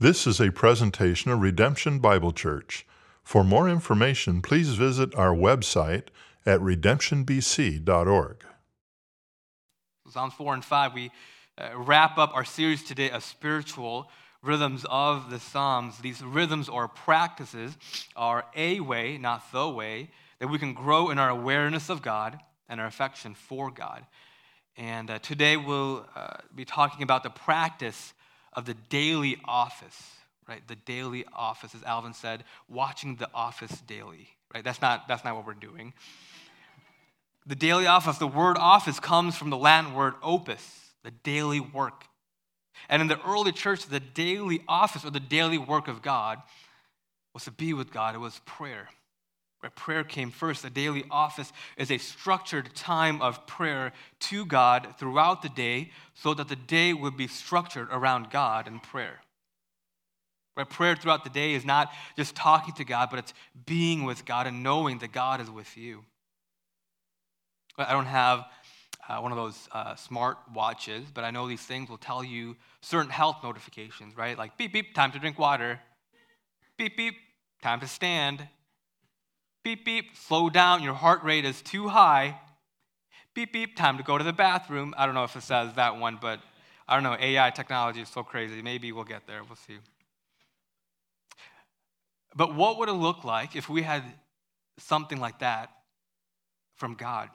This is a presentation of Redemption Bible Church. For more information, please visit our website at redemptionbc.org. Psalms 4 and 5, we uh, wrap up our series today of spiritual rhythms of the Psalms. These rhythms or practices are a way, not the way, that we can grow in our awareness of God and our affection for God. And uh, today we'll uh, be talking about the practice of the daily office, right? The daily office, as Alvin said, watching the office daily, right? That's not, that's not what we're doing. The daily office, the word office comes from the Latin word opus, the daily work. And in the early church, the daily office or the daily work of God was to be with God, it was prayer. Where prayer came first. The daily office is a structured time of prayer to God throughout the day so that the day would be structured around God and prayer. Where prayer throughout the day is not just talking to God, but it's being with God and knowing that God is with you. I don't have uh, one of those uh, smart watches, but I know these things will tell you certain health notifications, right? Like beep, beep, time to drink water. Beep, beep, time to stand Beep, beep, slow down, your heart rate is too high. Beep, beep, time to go to the bathroom. I don't know if it says that one, but I don't know. AI technology is so crazy. Maybe we'll get there. We'll see. But what would it look like if we had something like that from God?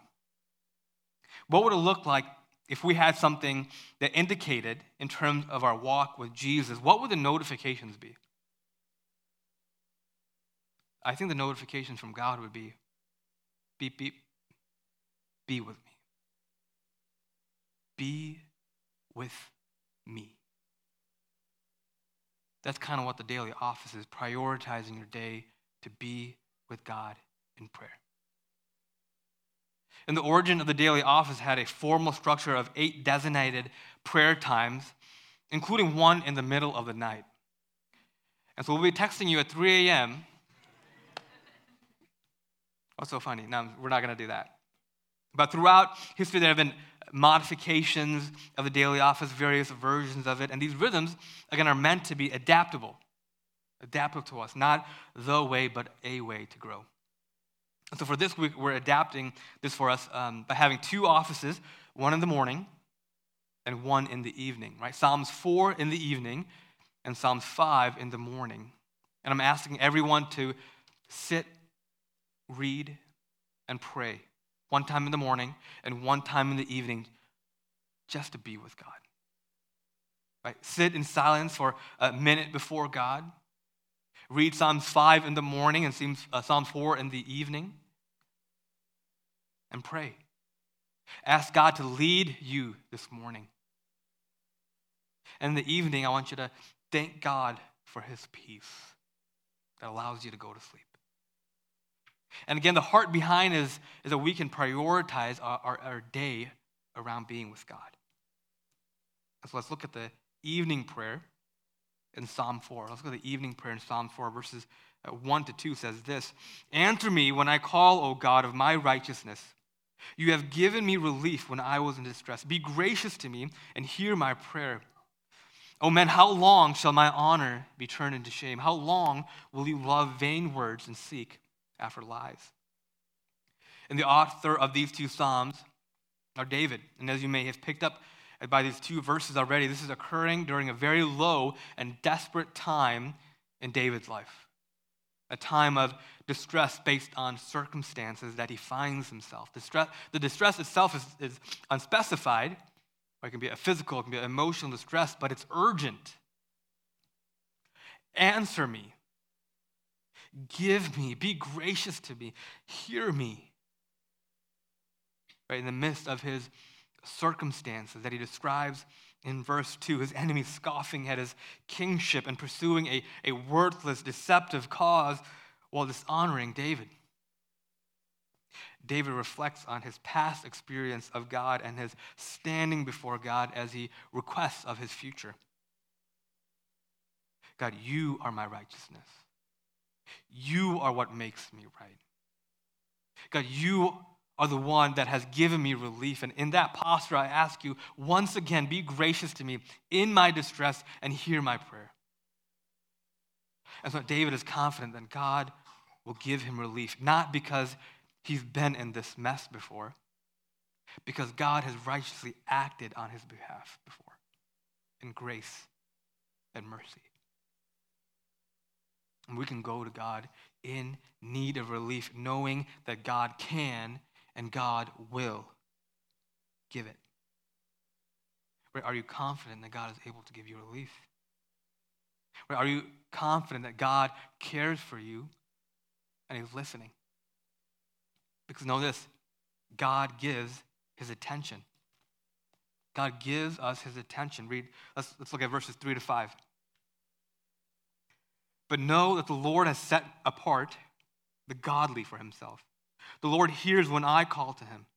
What would it look like if we had something that indicated, in terms of our walk with Jesus, what would the notifications be? I think the notifications from God would be beep, beep, be with me. Be with me. That's kind of what the daily office is prioritizing your day to be with God in prayer. And the origin of the daily office had a formal structure of eight designated prayer times, including one in the middle of the night. And so we'll be texting you at 3 a.m. What's so funny? No, we're not going to do that. But throughout history, there have been modifications of the daily office, various versions of it. And these rhythms, again, are meant to be adaptable, adaptable to us, not the way, but a way to grow. And so for this week, we're adapting this for us um, by having two offices, one in the morning and one in the evening, right? Psalms 4 in the evening and Psalms 5 in the morning. And I'm asking everyone to sit read, and pray. One time in the morning and one time in the evening, just to be with God. Right? Sit in silence for a minute before God. Read Psalms 5 in the morning and Psalms uh, 4 in the evening. And pray. Ask God to lead you this morning. And in the evening, I want you to thank God for his peace that allows you to go to sleep. And again, the heart behind is, is that we can prioritize our, our, our day around being with God. So let's look at the evening prayer in Psalm 4. Let's look at the evening prayer in Psalm 4, verses uh, 1 to 2 says this Answer me when I call, O God of my righteousness. You have given me relief when I was in distress. Be gracious to me and hear my prayer. O men, how long shall my honor be turned into shame? How long will you love vain words and seek after lies. And the author of these two Psalms are David. And as you may have picked up by these two verses already, this is occurring during a very low and desperate time in David's life. A time of distress based on circumstances that he finds himself. Distress, the distress itself is, is unspecified, it can be a physical, it can be an emotional distress, but it's urgent. Answer me, Give me, be gracious to me, hear me. Right in the midst of his circumstances that he describes in verse 2, his enemies scoffing at his kingship and pursuing a, a worthless, deceptive cause while dishonoring David. David reflects on his past experience of God and his standing before God as he requests of his future. God, you are my righteousness. You are what makes me right. God, you are the one that has given me relief. And in that posture, I ask you once again, be gracious to me in my distress and hear my prayer. And so David is confident that God will give him relief, not because he's been in this mess before, because God has righteously acted on his behalf before in grace and mercy. We can go to God in need of relief, knowing that God can and God will give it. Are you confident that God is able to give you relief? Are you confident that God cares for you and He's listening? Because know this God gives His attention. God gives us His attention. Read, let's, let's look at verses 3 to 5. But know that the Lord has set apart the godly for Himself. The Lord hears when I call to Him.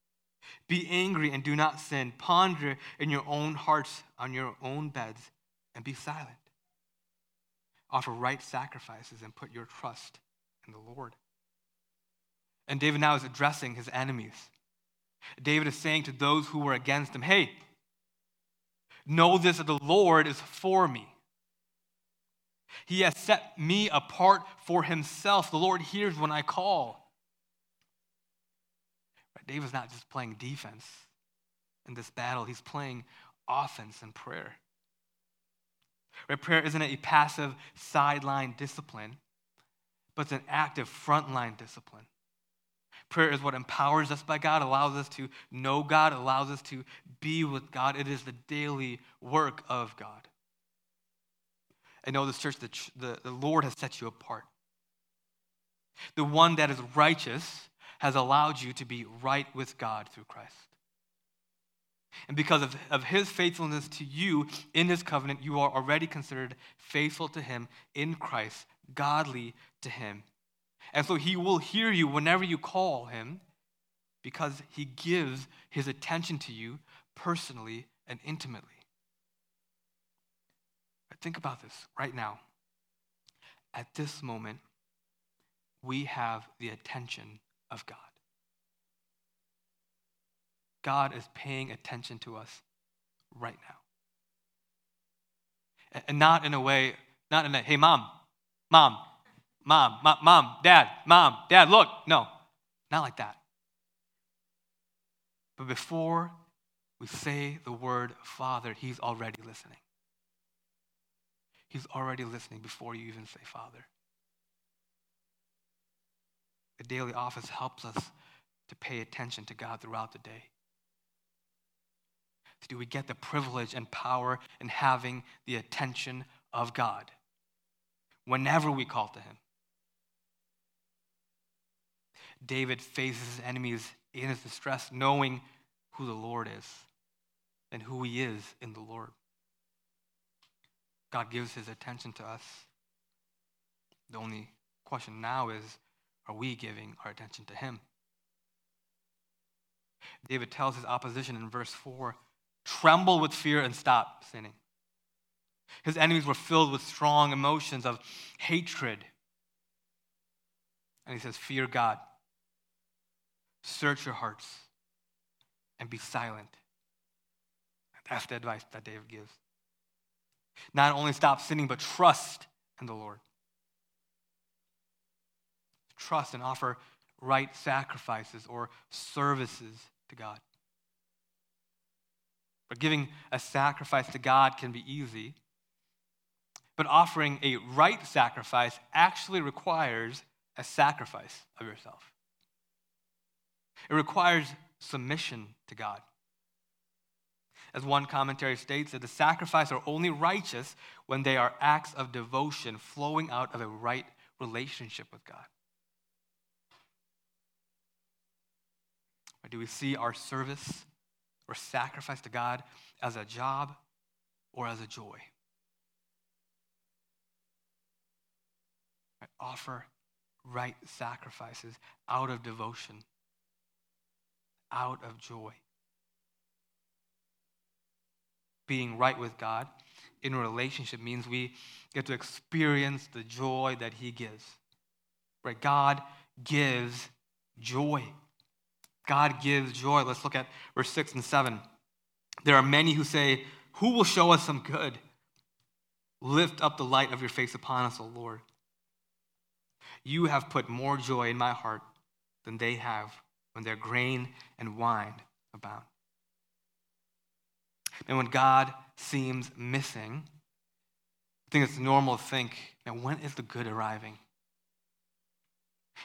Be angry and do not sin. Ponder in your own hearts on your own beds and be silent. Offer right sacrifices and put your trust in the Lord. And David now is addressing his enemies. David is saying to those who were against him, Hey, know this that the Lord is for me. He has set me apart for himself. The Lord hears when I call. David's not just playing defense in this battle, he's playing offense in prayer. Right? Prayer isn't a passive sideline discipline, but it's an active frontline discipline. Prayer is what empowers us by God, allows us to know God, allows us to be with God. It is the daily work of God. I know this church, the, the, the Lord has set you apart. The one that is righteous has allowed you to be right with God through Christ. And because of, of his faithfulness to you in his covenant, you are already considered faithful to him in Christ, godly to him. And so he will hear you whenever you call him because he gives his attention to you personally and intimately. But think about this right now. At this moment, we have the attention of God. God is paying attention to us right now. And not in a way, not in a, hey, mom, mom, mom, mom, mom, dad, mom, dad, look. No, not like that. But before we say the word Father, He's already listening. He's already listening before you even say Father. The daily office helps us to pay attention to God throughout the day. So do we get the privilege and power in having the attention of God whenever we call to Him? David faces his enemies in his distress, knowing who the Lord is and who He is in the Lord. God gives His attention to us. The only question now is are we giving our attention to him? David tells his opposition in verse 4 tremble with fear and stop sinning. His enemies were filled with strong emotions of hatred. And he says, Fear God, search your hearts, and be silent. That's the advice that David gives. Not only stop sinning, but trust in the Lord trust and offer right sacrifices or services to God. But giving a sacrifice to God can be easy. But offering a right sacrifice actually requires a sacrifice of yourself. It requires submission to God. As one commentary states, that the sacrifice are only righteous when they are acts of devotion flowing out of a right relationship with God. Or do we see our service or sacrifice to God as a job or as a joy? Right? Offer right sacrifices out of devotion, out of joy. Being right with God in a relationship means we get to experience the joy that He gives. Right? God gives joy. God gives joy. Let's look at verse 6 and 7. There are many who say, Who will show us some good? Lift up the light of your face upon us, O Lord. You have put more joy in my heart than they have when their grain and wine abound. And when God seems missing, I think it's normal to think, now when is the good arriving?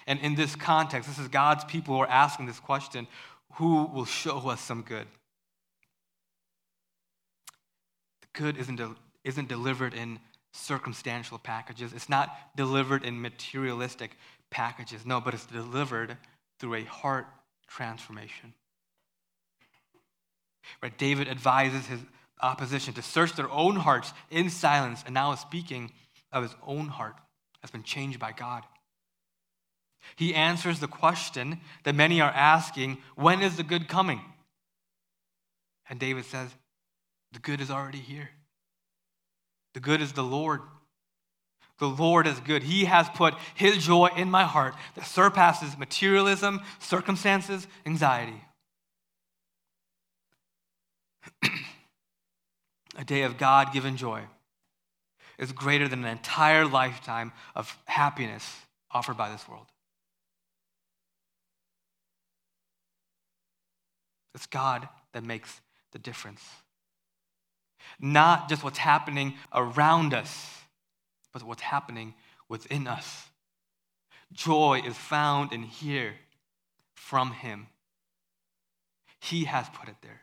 And in this context, this is God's people who are asking this question who will show us some good? The good isn't, de- isn't delivered in circumstantial packages, it's not delivered in materialistic packages. No, but it's delivered through a heart transformation. Right? David advises his opposition to search their own hearts in silence, and now is speaking of his own heart has been changed by God. He answers the question that many are asking when is the good coming? And David says, the good is already here. The good is the Lord. The Lord is good. He has put His joy in my heart that surpasses materialism, circumstances, anxiety. A day of God given joy is greater than an entire lifetime of happiness offered by this world. It's God that makes the difference. Not just what's happening around us, but what's happening within us. Joy is found in here from Him. He has put it there.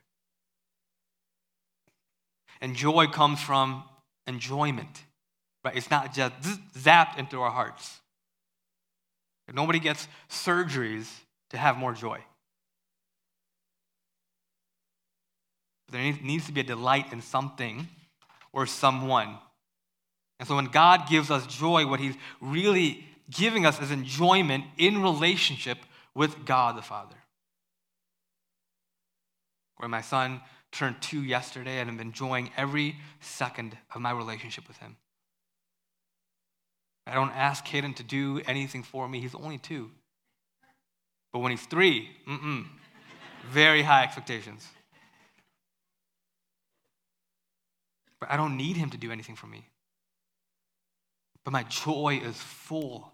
And joy comes from enjoyment, right? It's not just zapped into our hearts. Nobody gets surgeries to have more joy. There needs to be a delight in something or someone. And so when God gives us joy, what He's really giving us is enjoyment in relationship with God the Father. Where my son turned two yesterday, and I'm enjoying every second of my relationship with him. I don't ask Caden to do anything for me. He's only two. But when he's three, mm-mm, very high expectations. But I don't need him to do anything for me. But my joy is full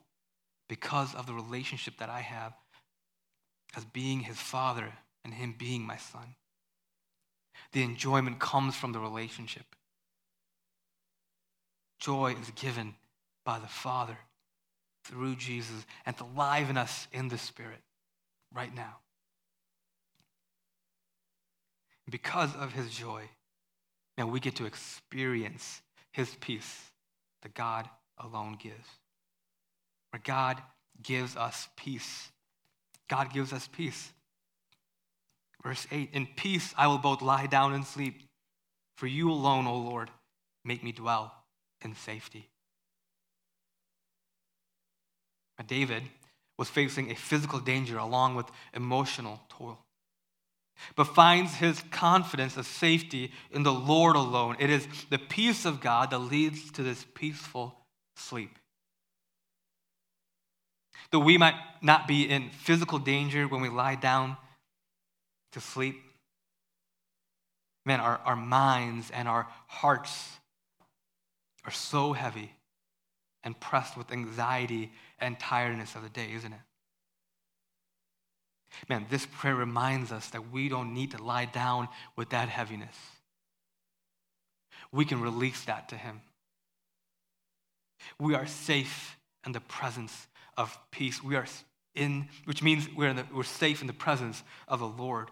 because of the relationship that I have as being his father and him being my son. The enjoyment comes from the relationship. Joy is given by the Father through Jesus and to live in us in the Spirit right now. Because of his joy, and we get to experience his peace that God alone gives. Where God gives us peace. God gives us peace. Verse 8 In peace I will both lie down and sleep, for you alone, O Lord, make me dwell in safety. David was facing a physical danger along with emotional toil but finds his confidence of safety in the Lord alone. It is the peace of God that leads to this peaceful sleep. Though we might not be in physical danger when we lie down to sleep, man, our, our minds and our hearts are so heavy and pressed with anxiety and tiredness of the day, isn't it? Man, this prayer reminds us that we don't need to lie down with that heaviness. We can release that to Him. We are safe in the presence of peace. We are in, which means we're, the, we're safe in the presence of the Lord.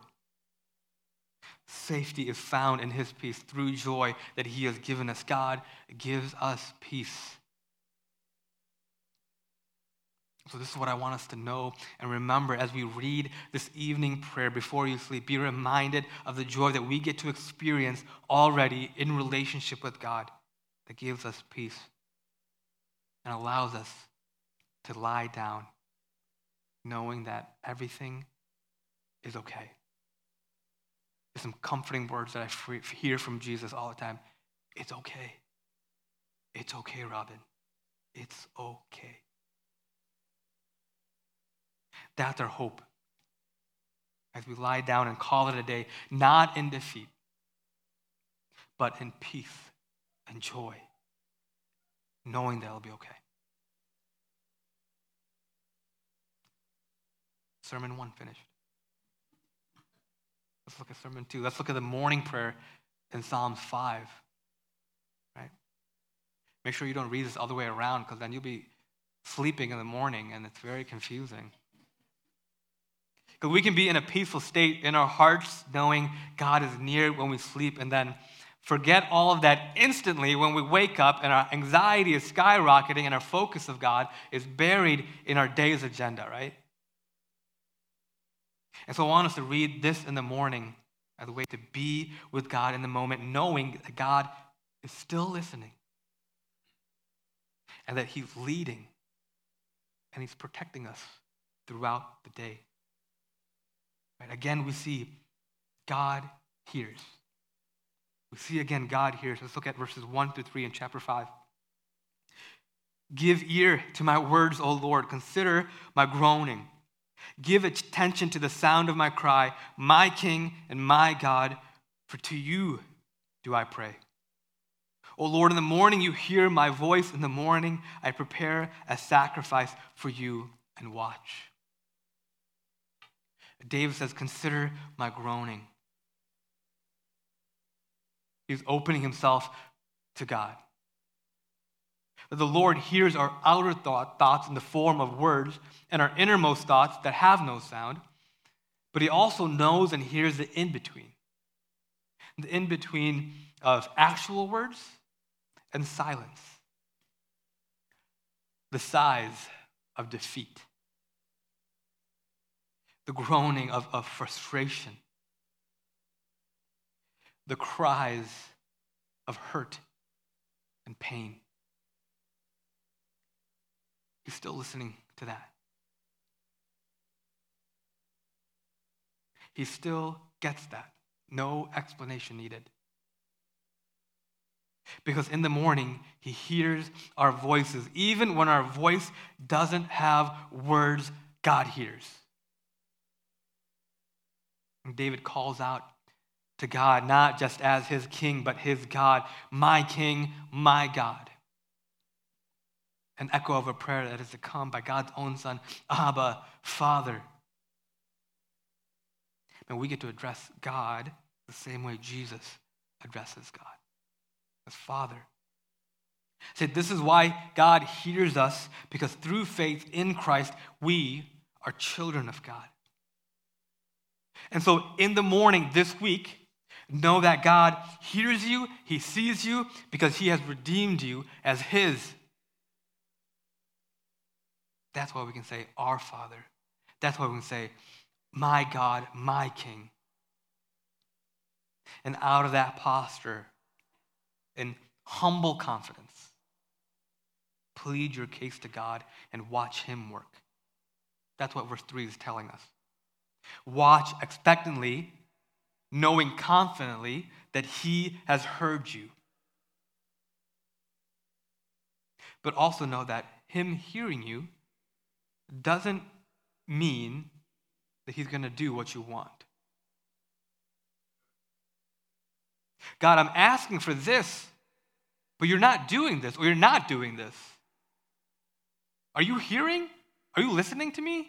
Safety is found in His peace through joy that He has given us. God gives us peace. So, this is what I want us to know and remember as we read this evening prayer before you sleep. Be reminded of the joy that we get to experience already in relationship with God that gives us peace and allows us to lie down knowing that everything is okay. There's some comforting words that I hear from Jesus all the time. It's okay. It's okay, Robin. It's okay. That's our hope. As we lie down and call it a day, not in defeat, but in peace and joy, knowing that it'll be okay. sermon one finished. Let's look at sermon two. Let's look at the morning prayer in Psalms 5. Right? Make sure you don't read this all the way around because then you'll be sleeping in the morning and it's very confusing. Because we can be in a peaceful state in our hearts, knowing God is near when we sleep, and then forget all of that instantly when we wake up and our anxiety is skyrocketing and our focus of God is buried in our day's agenda, right? And so I want us to read this in the morning as a way to be with God in the moment, knowing that God is still listening and that He's leading and He's protecting us throughout the day. Right? Again, we see God hears. We see again God hears. Let's look at verses 1 through 3 in chapter 5. Give ear to my words, O Lord. Consider my groaning. Give attention to the sound of my cry, my King and my God, for to you do I pray. O Lord, in the morning you hear my voice. In the morning I prepare a sacrifice for you and watch. David says, Consider my groaning. He's opening himself to God. That the Lord hears our outer thought, thoughts in the form of words and our innermost thoughts that have no sound, but He also knows and hears the in between. The in between of actual words and silence, the sighs of defeat, the groaning of, of frustration, the cries of hurt and pain. He's still listening to that. He still gets that. No explanation needed. Because in the morning, he hears our voices. Even when our voice doesn't have words, God hears. And David calls out to God, not just as his king, but his God, my king, my God. An echo of a prayer that is to come by God's own Son, Abba, Father. And we get to address God the same way Jesus addresses God as Father. Said this is why God hears us because through faith in Christ we are children of God. And so in the morning this week, know that God hears you, He sees you because He has redeemed you as His. That's why we can say, Our Father. That's why we can say, My God, my King. And out of that posture, in humble confidence. Plead your case to God and watch Him work. That's what verse 3 is telling us. Watch expectantly, knowing confidently that He has heard you. But also know that Him hearing you doesn't mean that He's going to do what you want. God, I'm asking for this, but you're not doing this, or you're not doing this. Are you hearing? Are you listening to me?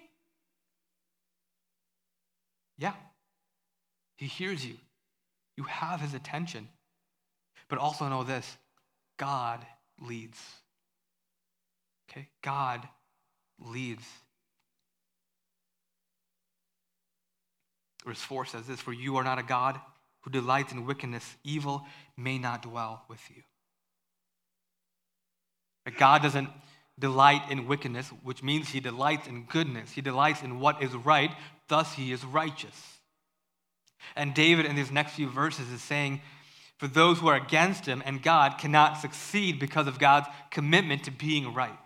Yeah. He hears you. You have his attention. But also know this God leads. Okay? God leads. Verse 4 says this For you are not a God who delights in wickedness, evil may not dwell with you. But God doesn't delight in wickedness, which means he delights in goodness. He delights in what is right, thus, he is righteous. And David, in these next few verses, is saying, for those who are against him and God cannot succeed because of God's commitment to being right.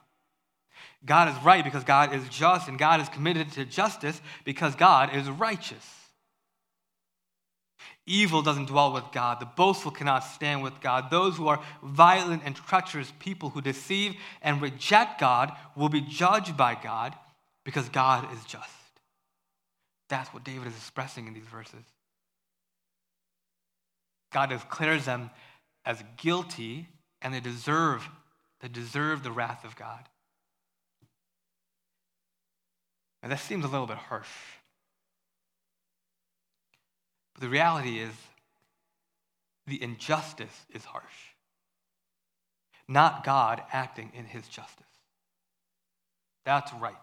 God is right because God is just, and God is committed to justice because God is righteous. Evil doesn't dwell with God. The boastful cannot stand with God. Those who are violent and treacherous people who deceive and reject God will be judged by God because God is just. That's what David is expressing in these verses. God declares them as guilty and they deserve they deserve the wrath of God. And that seems a little bit harsh. But the reality is, the injustice is harsh, not God acting in his justice. That's right.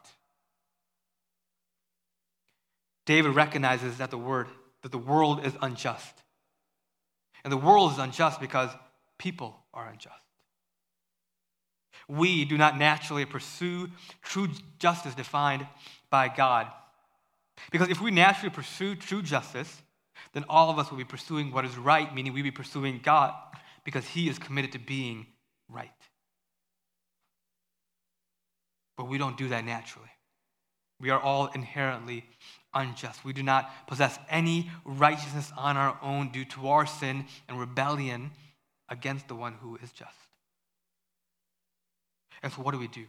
David recognizes that the word that the world is unjust. And the world is unjust because people are unjust. We do not naturally pursue true justice defined by God. Because if we naturally pursue true justice, then all of us will be pursuing what is right, meaning we'll be pursuing God because He is committed to being right. But we don't do that naturally. We are all inherently unjust. We do not possess any righteousness on our own due to our sin and rebellion against the one who is just. And so, what do we do?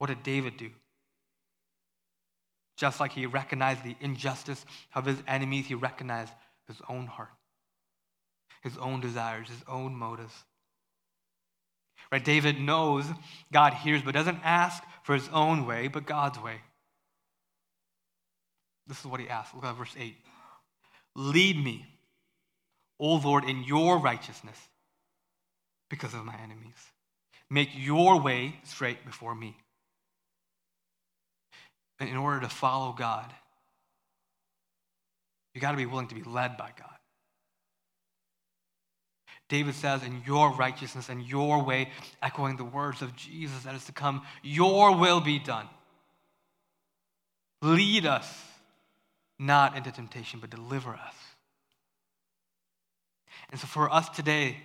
What did David do? Just like he recognized the injustice of his enemies, he recognized his own heart, his own desires, his own motives. Right? David knows God hears, but doesn't ask for his own way, but God's way. This is what he asks. Look at verse 8. Lead me, O Lord, in your righteousness because of my enemies. Make your way straight before me. In order to follow God, you got to be willing to be led by God. David says, in your righteousness and your way, echoing the words of Jesus that is to come, your will be done. Lead us not into temptation, but deliver us. And so for us today,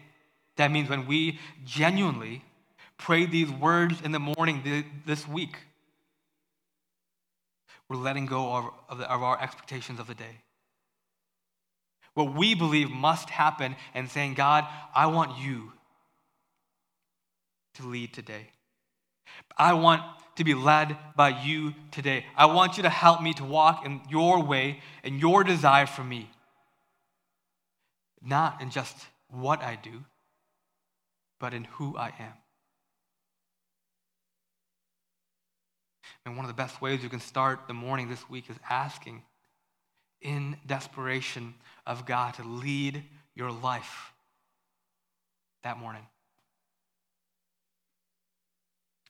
that means when we genuinely pray these words in the morning this week, we're letting go of, of, the, of our expectations of the day. What we believe must happen, and saying, God, I want you to lead today. I want to be led by you today. I want you to help me to walk in your way and your desire for me. Not in just what I do, but in who I am. And one of the best ways you can start the morning this week is asking in desperation of God to lead your life that morning.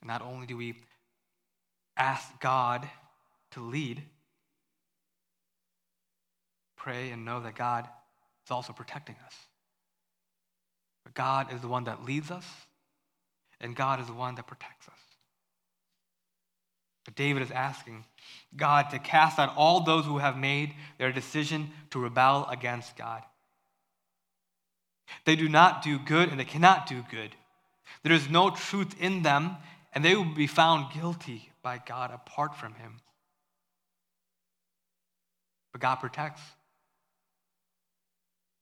Not only do we ask God to lead, pray and know that God is also protecting us. But God is the one that leads us, and God is the one that protects us. But David is asking God to cast out all those who have made their decision to rebel against God. They do not do good and they cannot do good. There is no truth in them, and they will be found guilty by God apart from Him. But God protects.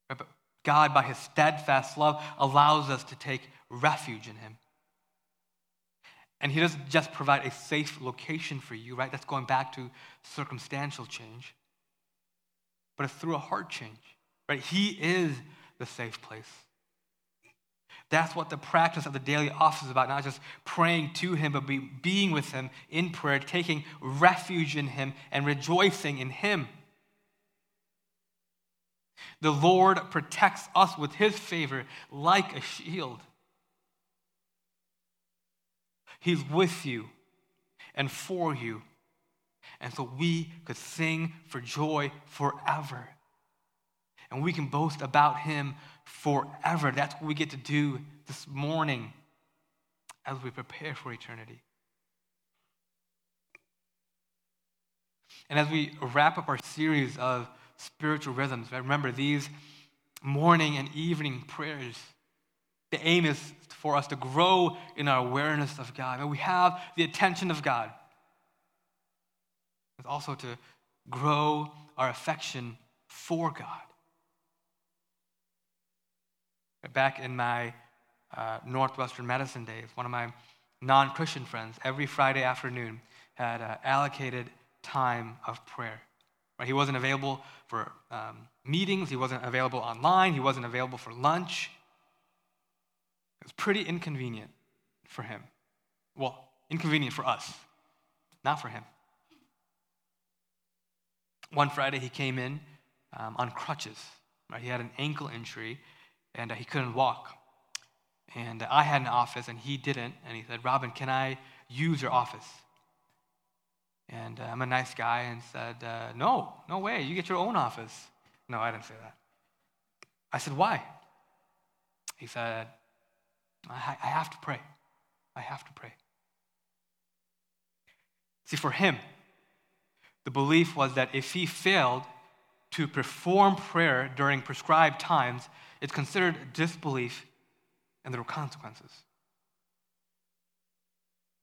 But God, by His steadfast love, allows us to take refuge in Him. And He doesn't just provide a safe location for you, right? That's going back to circumstantial change. But it's through a heart change, right? He is the safe place. That's what the practice of the daily office is about, not just praying to Him, but be, being with Him in prayer, taking refuge in Him, and rejoicing in Him. The Lord protects us with His favor like a shield. He's with you and for you. And so we could sing for joy forever. And we can boast about Him forever. That's what we get to do this morning as we prepare for eternity. And as we wrap up our series of spiritual rhythms, remember these morning and evening prayers. The aim is for us to grow in our awareness of God. And we have the attention of God. It's also to grow our affection for God. Back in my uh, Northwestern medicine days, one of my non Christian friends, every Friday afternoon had uh, allocated time of prayer. Right? He wasn't available for um, meetings, he wasn't available online, he wasn't available for lunch. It was pretty inconvenient for him. Well, inconvenient for us. not for him. One Friday, he came in um, on crutches. Right? He had an ankle injury and uh, he couldn't walk. And uh, I had an office and he didn't. And he said, Robin, can I use your office? And uh, I'm a nice guy and said, uh, No, no way. You get your own office. No, I didn't say that. I said, Why? He said, I, I have to pray. I have to pray. See, for him, the belief was that if he failed to perform prayer during prescribed times, it's considered disbelief and there were consequences.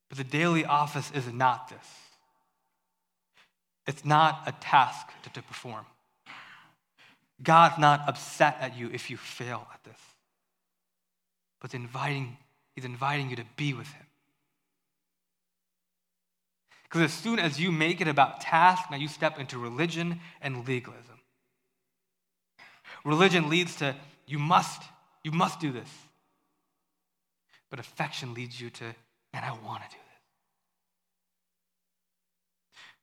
But the daily office is not this. It's not a task to, to perform. God's not upset at you if you fail at this. But inviting, He's inviting you to be with Him. Because as soon as you make it about task, now you step into religion and legalism. Religion leads to you must, you must do this. But affection leads you to, man, I want to do this.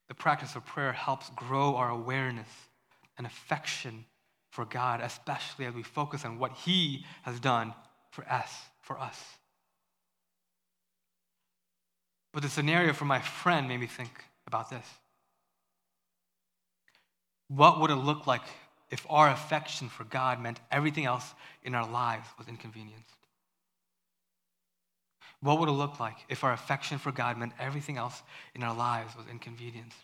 The practice of prayer helps grow our awareness and affection for God, especially as we focus on what He has done for us, for us. But the scenario for my friend made me think about this. What would it look like if our affection for God meant everything else in our lives was inconvenienced? What would it look like if our affection for God meant everything else in our lives was inconvenienced?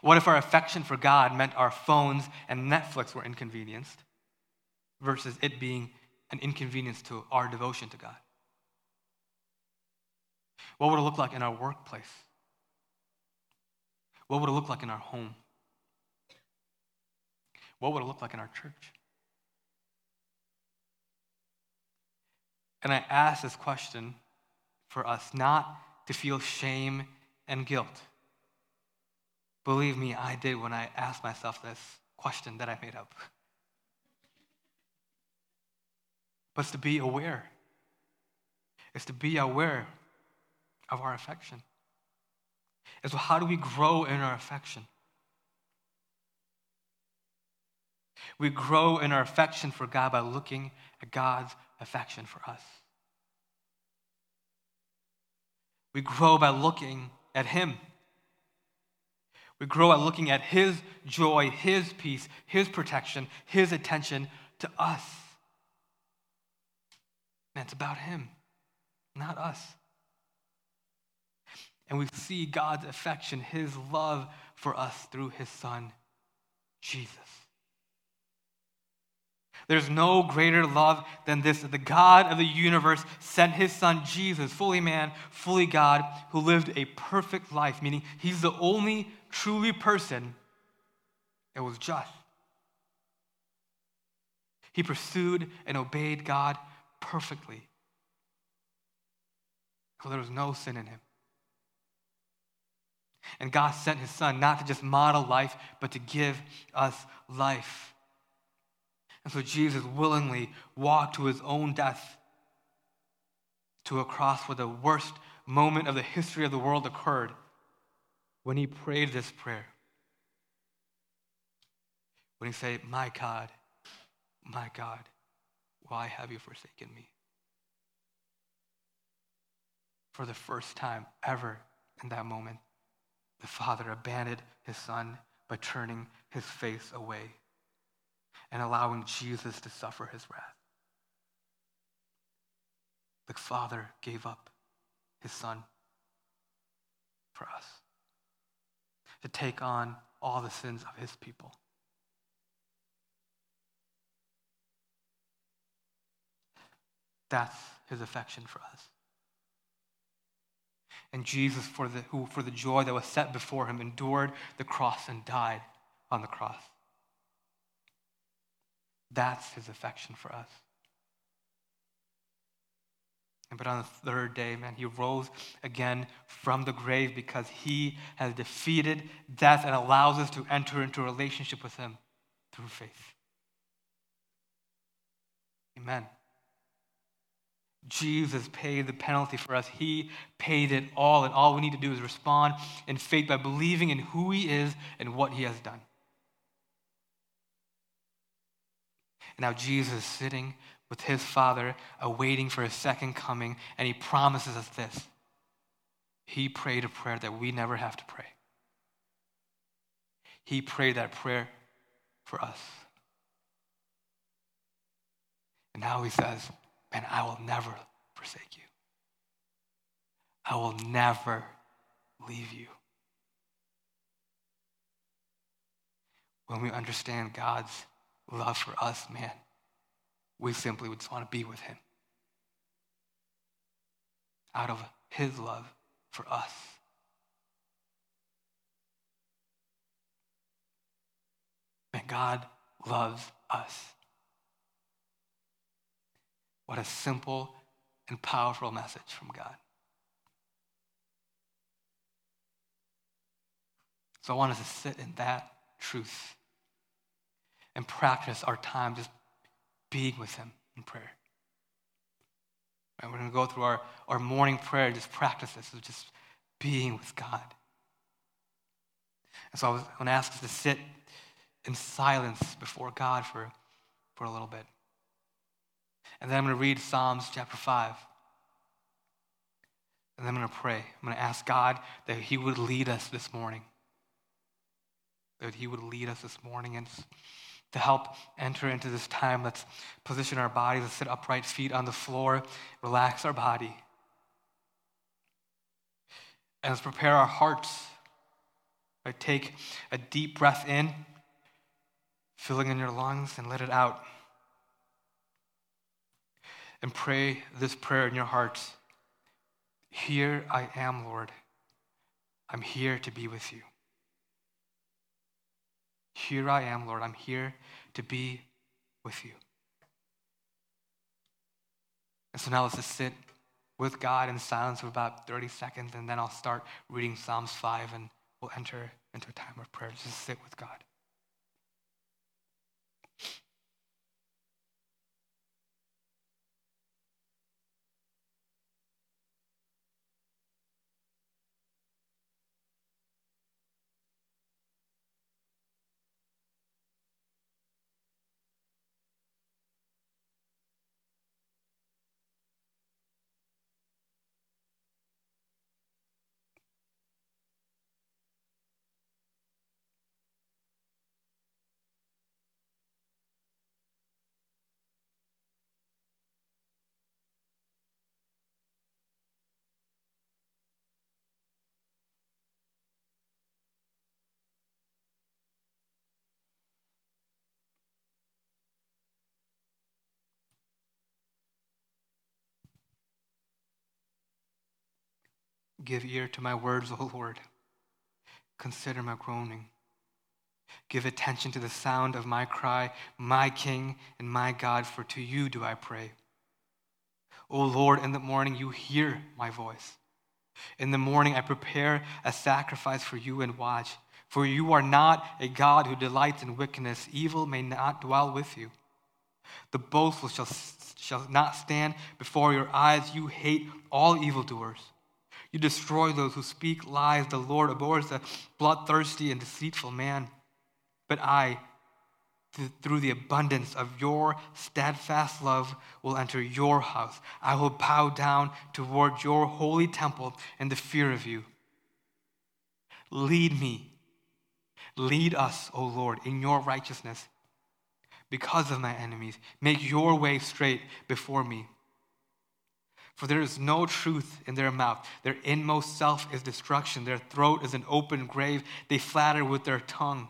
What if our affection for God meant our phones and Netflix were inconvenienced versus it being an inconvenience to our devotion to God? What would it look like in our workplace? What would it look like in our home? What would it look like in our church? And I ask this question for us not to feel shame and guilt. Believe me, I did when I asked myself this question that I made up. But it's to be aware. It's to be aware of our affection. So, how do we grow in our affection? We grow in our affection for God by looking at God's affection for us. We grow by looking at Him. We grow by looking at His joy, His peace, His protection, His attention to us. And it's about Him, not us and we see God's affection, his love for us through his son, Jesus. There's no greater love than this the God of the universe sent his son Jesus, fully man, fully God, who lived a perfect life, meaning he's the only truly person that was just. He pursued and obeyed God perfectly. So there was no sin in him. And God sent his son not to just model life, but to give us life. And so Jesus willingly walked to his own death to a cross where the worst moment of the history of the world occurred when he prayed this prayer. When he said, My God, my God, why have you forsaken me? For the first time ever in that moment, the Father abandoned his Son by turning his face away and allowing Jesus to suffer his wrath. The Father gave up his Son for us to take on all the sins of his people. That's his affection for us. And Jesus, for the, who for the joy that was set before him, endured the cross and died on the cross. That's his affection for us. And but on the third day, man, he rose again from the grave because he has defeated death and allows us to enter into a relationship with him through faith. Amen. Jesus paid the penalty for us. He paid it all, and all we need to do is respond in faith by believing in who He is and what He has done. And now Jesus is sitting with His Father, awaiting for His second coming, and He promises us this. He prayed a prayer that we never have to pray. He prayed that prayer for us. And now He says, and I will never forsake you. I will never leave you. When we understand God's love for us, man, we simply would just want to be with Him. Out of His love for us. And God loves us. What a simple and powerful message from God. So I want us to sit in that truth and practice our time just being with Him in prayer. And we're going to go through our, our morning prayer, just practice this of just being with God. And so I was going to ask us to sit in silence before God for, for a little bit. And then I'm going to read Psalms chapter 5. And then I'm going to pray. I'm going to ask God that He would lead us this morning. That He would lead us this morning and to help enter into this time. Let's position our bodies, let's sit upright, feet on the floor, relax our body. And let's prepare our hearts. Right? Take a deep breath in, filling in your lungs, and let it out and pray this prayer in your hearts Here I am, Lord. I'm here to be with you. Here I am, Lord. I'm here to be with you. And so now let's just sit with God in silence for about 30 seconds, and then I'll start reading Psalms 5 and we'll enter into a time of prayer. Just sit with God. Give ear to my words, O Lord. Consider my groaning. Give attention to the sound of my cry, my King and my God, for to you do I pray. O Lord, in the morning you hear my voice. In the morning I prepare a sacrifice for you and watch. For you are not a God who delights in wickedness. Evil may not dwell with you. The boastful shall, shall not stand before your eyes. You hate all evildoers. You destroy those who speak lies. The Lord abhors the bloodthirsty and deceitful man. But I, through the abundance of your steadfast love, will enter your house. I will bow down toward your holy temple in the fear of you. Lead me. Lead us, O Lord, in your righteousness because of my enemies. Make your way straight before me. For there is no truth in their mouth. Their inmost self is destruction. Their throat is an open grave. They flatter with their tongue.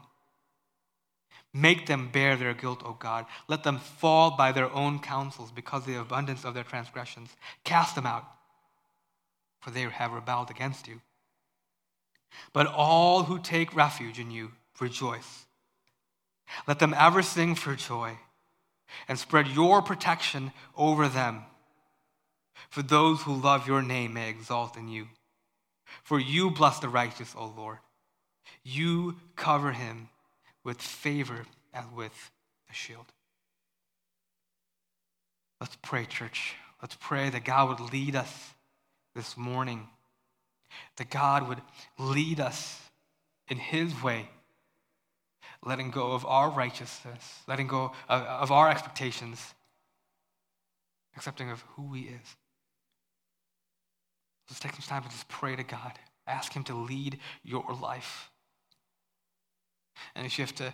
Make them bear their guilt, O God. Let them fall by their own counsels because of the abundance of their transgressions. Cast them out, for they have rebelled against you. But all who take refuge in you rejoice. Let them ever sing for joy and spread your protection over them for those who love your name may exalt in you. For you bless the righteous, O Lord. You cover him with favor as with a shield. Let's pray, church. Let's pray that God would lead us this morning, that God would lead us in His way, letting go of our righteousness, letting go of, of our expectations, accepting of who He is. Let's take some time to just pray to God. Ask Him to lead your life. And if you have to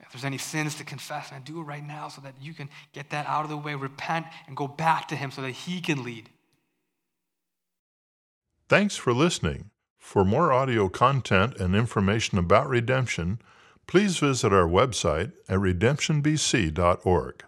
if there's any sins to confess, and do it right now so that you can get that out of the way, repent, and go back to Him so that He can lead. Thanks for listening. For more audio content and information about redemption, please visit our website at redemptionbc.org.